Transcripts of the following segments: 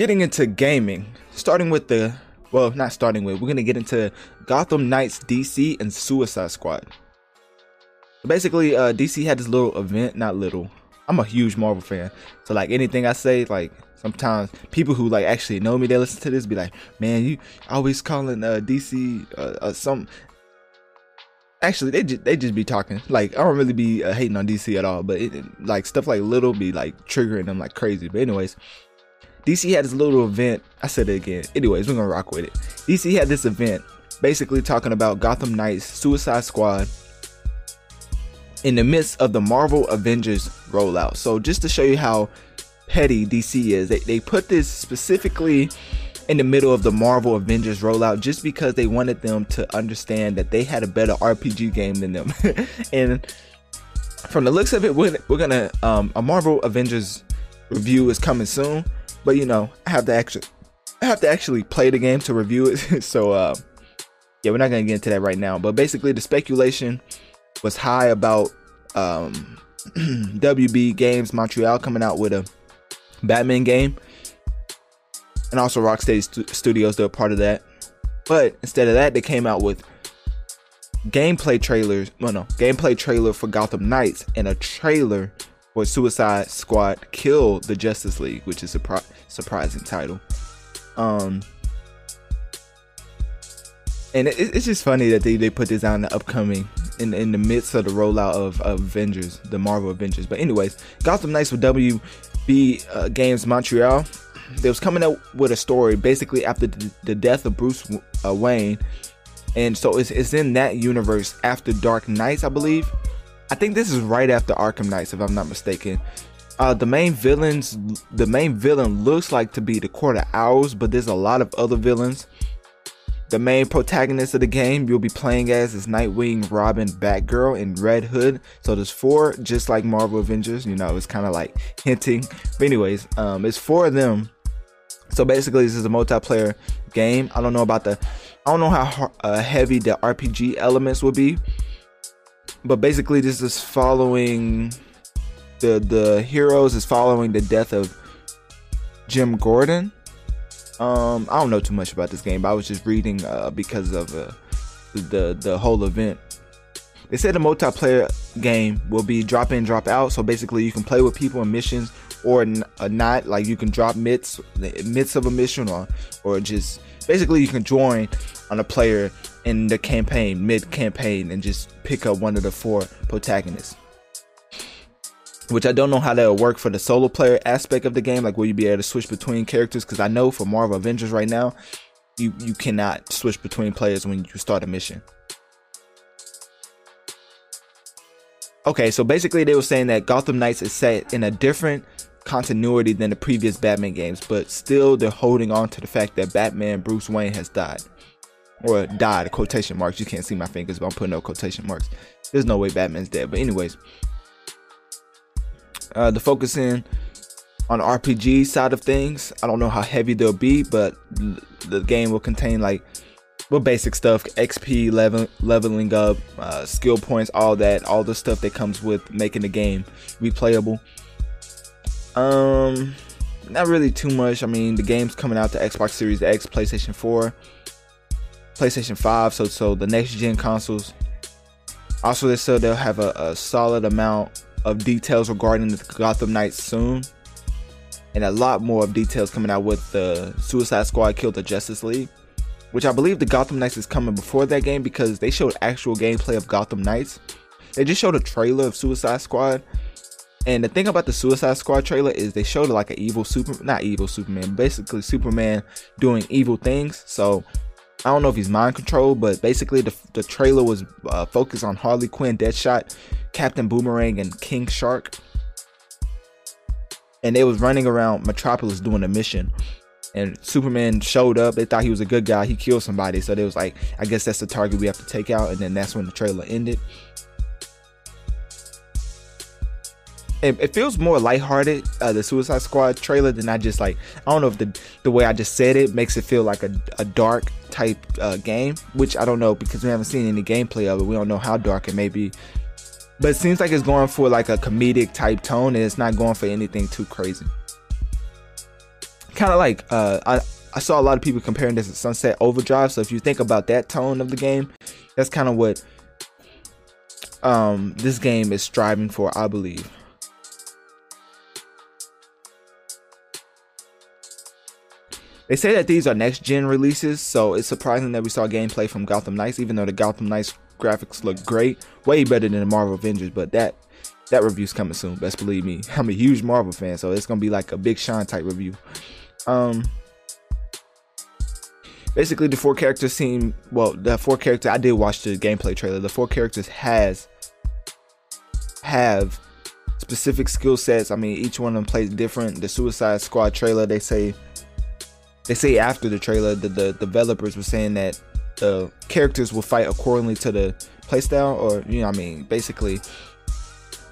getting into gaming, starting with the well, not starting with, we're gonna get into Gotham Knights DC and Suicide Squad. Basically, uh, DC had this little event, not little. I'm a huge Marvel fan, so like anything I say, like sometimes people who like actually know me, they listen to this, be like, "Man, you always calling uh, DC uh, uh, some." Actually, they just they just be talking. Like I don't really be uh, hating on DC at all, but it, like stuff like little be like triggering them like crazy. But anyways, DC had this little event. I said it again. Anyways, we're gonna rock with it. DC had this event basically talking about Gotham Knights Suicide Squad in the midst of the Marvel Avengers rollout. So just to show you how petty DC is, they, they put this specifically in the middle of the Marvel Avengers rollout just because they wanted them to understand that they had a better RPG game than them. and from the looks of it, we're, we're gonna um, a Marvel Avengers review is coming soon but you know, I have to actually I have to actually play the game to review it. so uh, yeah, we're not gonna get into that right now. But basically, the speculation was high about um, WB Games Montreal coming out with a Batman game, and also Rocksteady St- Studios. They're a part of that. But instead of that, they came out with gameplay trailers. Well, no, gameplay trailer for Gotham Knights and a trailer Suicide Squad Kill the Justice League, which is a surpri- surprising title. Um, and it, it's just funny that they, they put this out in the upcoming in in the midst of the rollout of, of Avengers, the Marvel Avengers. But anyways, Gotham Knights with WB uh, Games Montreal. They was coming out with a story basically after the, the death of Bruce uh, Wayne, and so it's it's in that universe after Dark Knights, I believe. I think this is right after Arkham Knights, if I'm not mistaken. Uh, the main villains, the main villain looks like to be the Court of Owls, but there's a lot of other villains. The main protagonist of the game you'll be playing as is Nightwing, Robin, Batgirl, and Red Hood. So there's four, just like Marvel Avengers. You know, it's kind of like hinting. But anyways, um, it's four of them. So basically, this is a multiplayer game. I don't know about the, I don't know how uh, heavy the RPG elements will be, but basically this is following the the heroes is following the death of Jim Gordon. Um, I don't know too much about this game, but I was just reading uh, because of uh, the the whole event. They said the multiplayer game will be drop in, drop out. So basically, you can play with people in missions or uh, not. Like you can drop midst midst of a mission, or or just basically you can join on a player in the campaign, mid campaign, and just pick up one of the four protagonists. Which I don't know how that'll work for the solo player aspect of the game. Like, will you be able to switch between characters? Because I know for Marvel Avengers right now, you you cannot switch between players when you start a mission. Okay, so basically they were saying that Gotham Knights is set in a different continuity than the previous Batman games, but still they're holding on to the fact that Batman Bruce Wayne has died or died. Quotation marks. You can't see my fingers, but I'm putting no quotation marks. There's no way Batman's dead. But anyways, uh, the focusing on the RPG side of things. I don't know how heavy they'll be, but the game will contain like well basic stuff, XP level, leveling up, uh, skill points, all that, all the stuff that comes with making the game replayable. Um, not really too much. I mean, the game's coming out to Xbox Series X, PlayStation 4, PlayStation 5, so so the next gen consoles. Also, they said they'll have a, a solid amount of details regarding the Gotham Knights soon, and a lot more of details coming out with the Suicide Squad Kill the Justice League, which I believe the Gotham Knights is coming before that game because they showed actual gameplay of Gotham Knights. They just showed a trailer of Suicide Squad. And the thing about the Suicide Squad trailer is they showed like an evil super, not evil Superman, basically Superman doing evil things. So I don't know if he's mind controlled, but basically the, the trailer was uh, focused on Harley Quinn, Deadshot, Captain Boomerang, and King Shark. And they was running around Metropolis doing a mission. And Superman showed up. They thought he was a good guy. He killed somebody. So they was like, I guess that's the target we have to take out. And then that's when the trailer ended. It, it feels more lighthearted, uh, the Suicide Squad trailer, than I just like. I don't know if the the way I just said it makes it feel like a, a dark type uh, game, which I don't know because we haven't seen any gameplay of it. We don't know how dark it may be, but it seems like it's going for like a comedic type tone, and it's not going for anything too crazy. kind of like uh, I I saw a lot of people comparing this to Sunset Overdrive. So if you think about that tone of the game, that's kind of what um this game is striving for, I believe. They say that these are next gen releases, so it's surprising that we saw gameplay from Gotham Knights, even though the Gotham Knights graphics look great, way better than the Marvel Avengers. But that that review's coming soon. Best believe me. I'm a huge Marvel fan, so it's gonna be like a big Sean type review. Um, basically the four characters seem well. The four characters I did watch the gameplay trailer. The four characters has have specific skill sets. I mean, each one of them plays different. The Suicide Squad trailer, they say they say after the trailer, the, the developers were saying that the characters will fight accordingly to the playstyle, or you know, I mean, basically,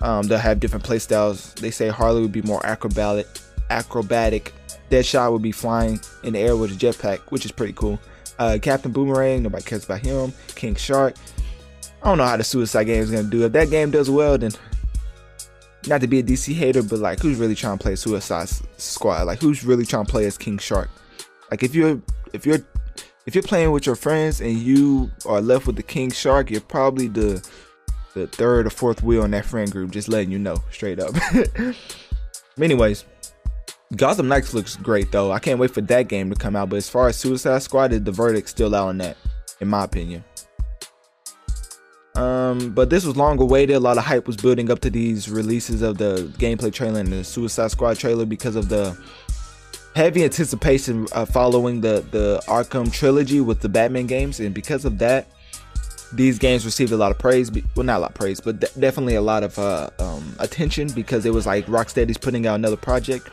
um, they'll have different playstyles. They say Harley would be more acrobatic, acrobatic. Deadshot would be flying in the air with a jetpack, which is pretty cool. Uh, Captain Boomerang, nobody cares about him. King Shark. I don't know how the Suicide game is gonna do. If that game does well, then not to be a DC hater, but like, who's really trying to play Suicide Squad? Like, who's really trying to play as King Shark? Like, if you're if you're if you're playing with your friends and you are left with the King Shark, you're probably the the third or fourth wheel in that friend group. Just letting you know, straight up. anyways, Gotham Knights looks great though. I can't wait for that game to come out. But as far as Suicide Squad, the verdict's still out on that, in my opinion. Um, but this was long awaited. A lot of hype was building up to these releases of the gameplay trailer and the Suicide Squad trailer because of the heavy anticipation uh, following the the Arkham trilogy with the Batman games, and because of that, these games received a lot of praise. Well, not a lot of praise, but de- definitely a lot of uh, um, attention because it was like Rocksteady's putting out another project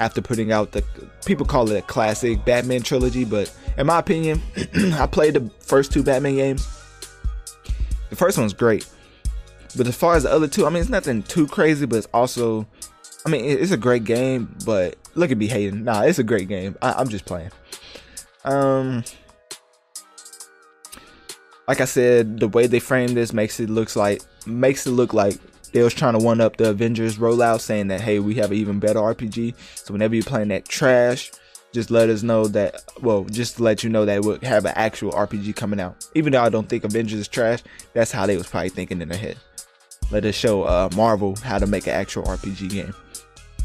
after putting out the people call it a classic Batman trilogy, but in my opinion, I played the first two Batman games the first one's great. But as far as the other two, I mean, it's nothing too crazy, but it's also, I mean, it's a great game. But look at me hating. Nah, it's a great game. I, am just playing. Um, like I said, the way they frame this makes it looks like makes it look like they was trying to one up the Avengers rollout, saying that hey, we have an even better RPG. So whenever you're playing that trash, just let us know that well just to let you know that we'll have an actual rpg coming out even though i don't think avengers is trash that's how they was probably thinking in their head let us show uh, marvel how to make an actual rpg game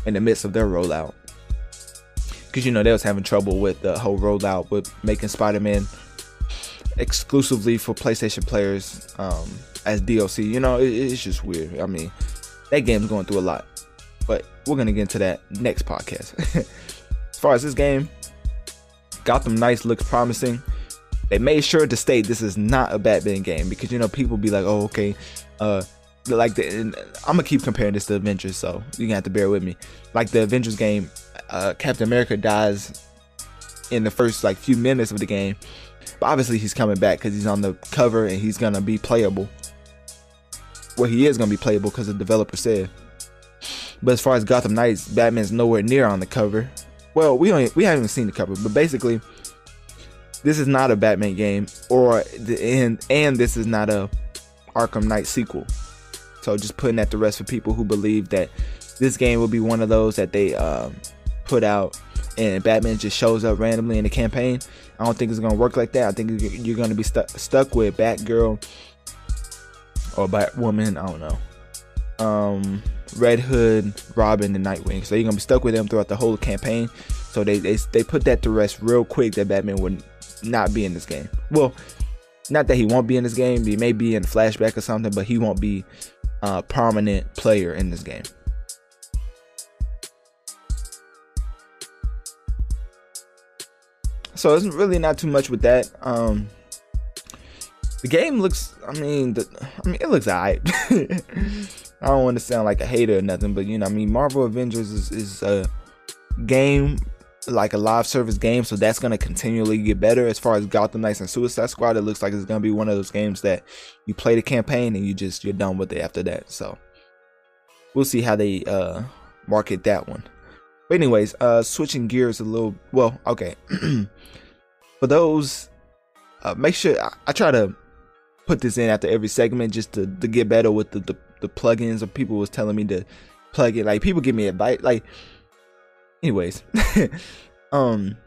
in the midst of their rollout because you know they was having trouble with the whole rollout with making spider-man exclusively for playstation players um, as dlc you know it, it's just weird. I mean that game's going through a lot but we're gonna get into that next podcast. As far as this game, Gotham Knights looks promising. They made sure to state this is not a Batman game because you know people be like, oh okay, uh, like the, I'm gonna keep comparing this to Avengers, so you gonna have to bear with me. Like the Avengers game, uh, Captain America dies in the first like few minutes of the game, but obviously he's coming back because he's on the cover and he's gonna be playable. Well, he is gonna be playable because the developer said. But as far as Gotham Knights, Batman's nowhere near on the cover well, we only, we haven't seen the cover, but basically, this is not a Batman game, or and and this is not a Arkham Knight sequel. So just putting that to rest for people who believe that this game will be one of those that they um, put out and Batman just shows up randomly in the campaign. I don't think it's gonna work like that. I think you're gonna be stuck with Batgirl or Batwoman. I don't know. Um, Red Hood, Robin, and Nightwing. So you're gonna be stuck with them throughout the whole campaign. So they they, they put that to rest real quick that Batman would not be in this game. Well, not that he won't be in this game. He may be in flashback or something, but he won't be a prominent player in this game. So it's really not too much with that. Um, the game looks, I mean, the, I mean, it looks alright. I don't want to sound like a hater or nothing, but you know, I mean, Marvel Avengers is, is a game like a live service game, so that's gonna continually get better. As far as Gotham Knights and Suicide Squad, it looks like it's gonna be one of those games that you play the campaign and you just you're done with it after that. So we'll see how they uh market that one. But anyways, uh switching gears a little well, okay. For those uh make sure I, I, try to put this in after every segment just to, to get better with the, the the plugins or people was telling me to plug it. Like people give me advice. Like anyways, um,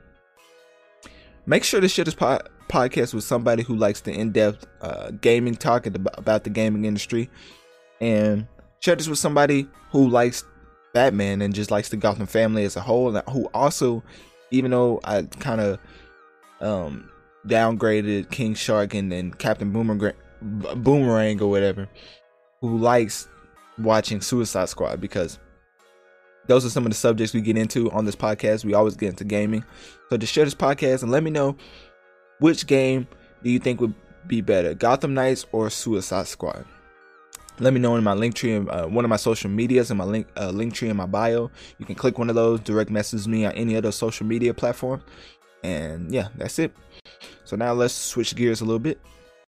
make sure to share this po- podcast with somebody who likes the in-depth uh, gaming talk about the gaming industry, and share this with somebody who likes Batman and just likes the Gotham family as a whole, and who also, even though I kind of um downgraded King Shark and then Captain Boomerang, Boomerang or whatever, who likes watching Suicide Squad because those are some of the subjects we get into on this podcast. We always get into gaming. So just share this podcast and let me know which game do you think would be better, Gotham Knights or Suicide Squad. Let me know in my Linktree, uh, one of my social medias, and my link uh, Linktree in my bio. You can click one of those, direct message me on any other social media platform, and yeah, that's it. So now let's switch gears a little bit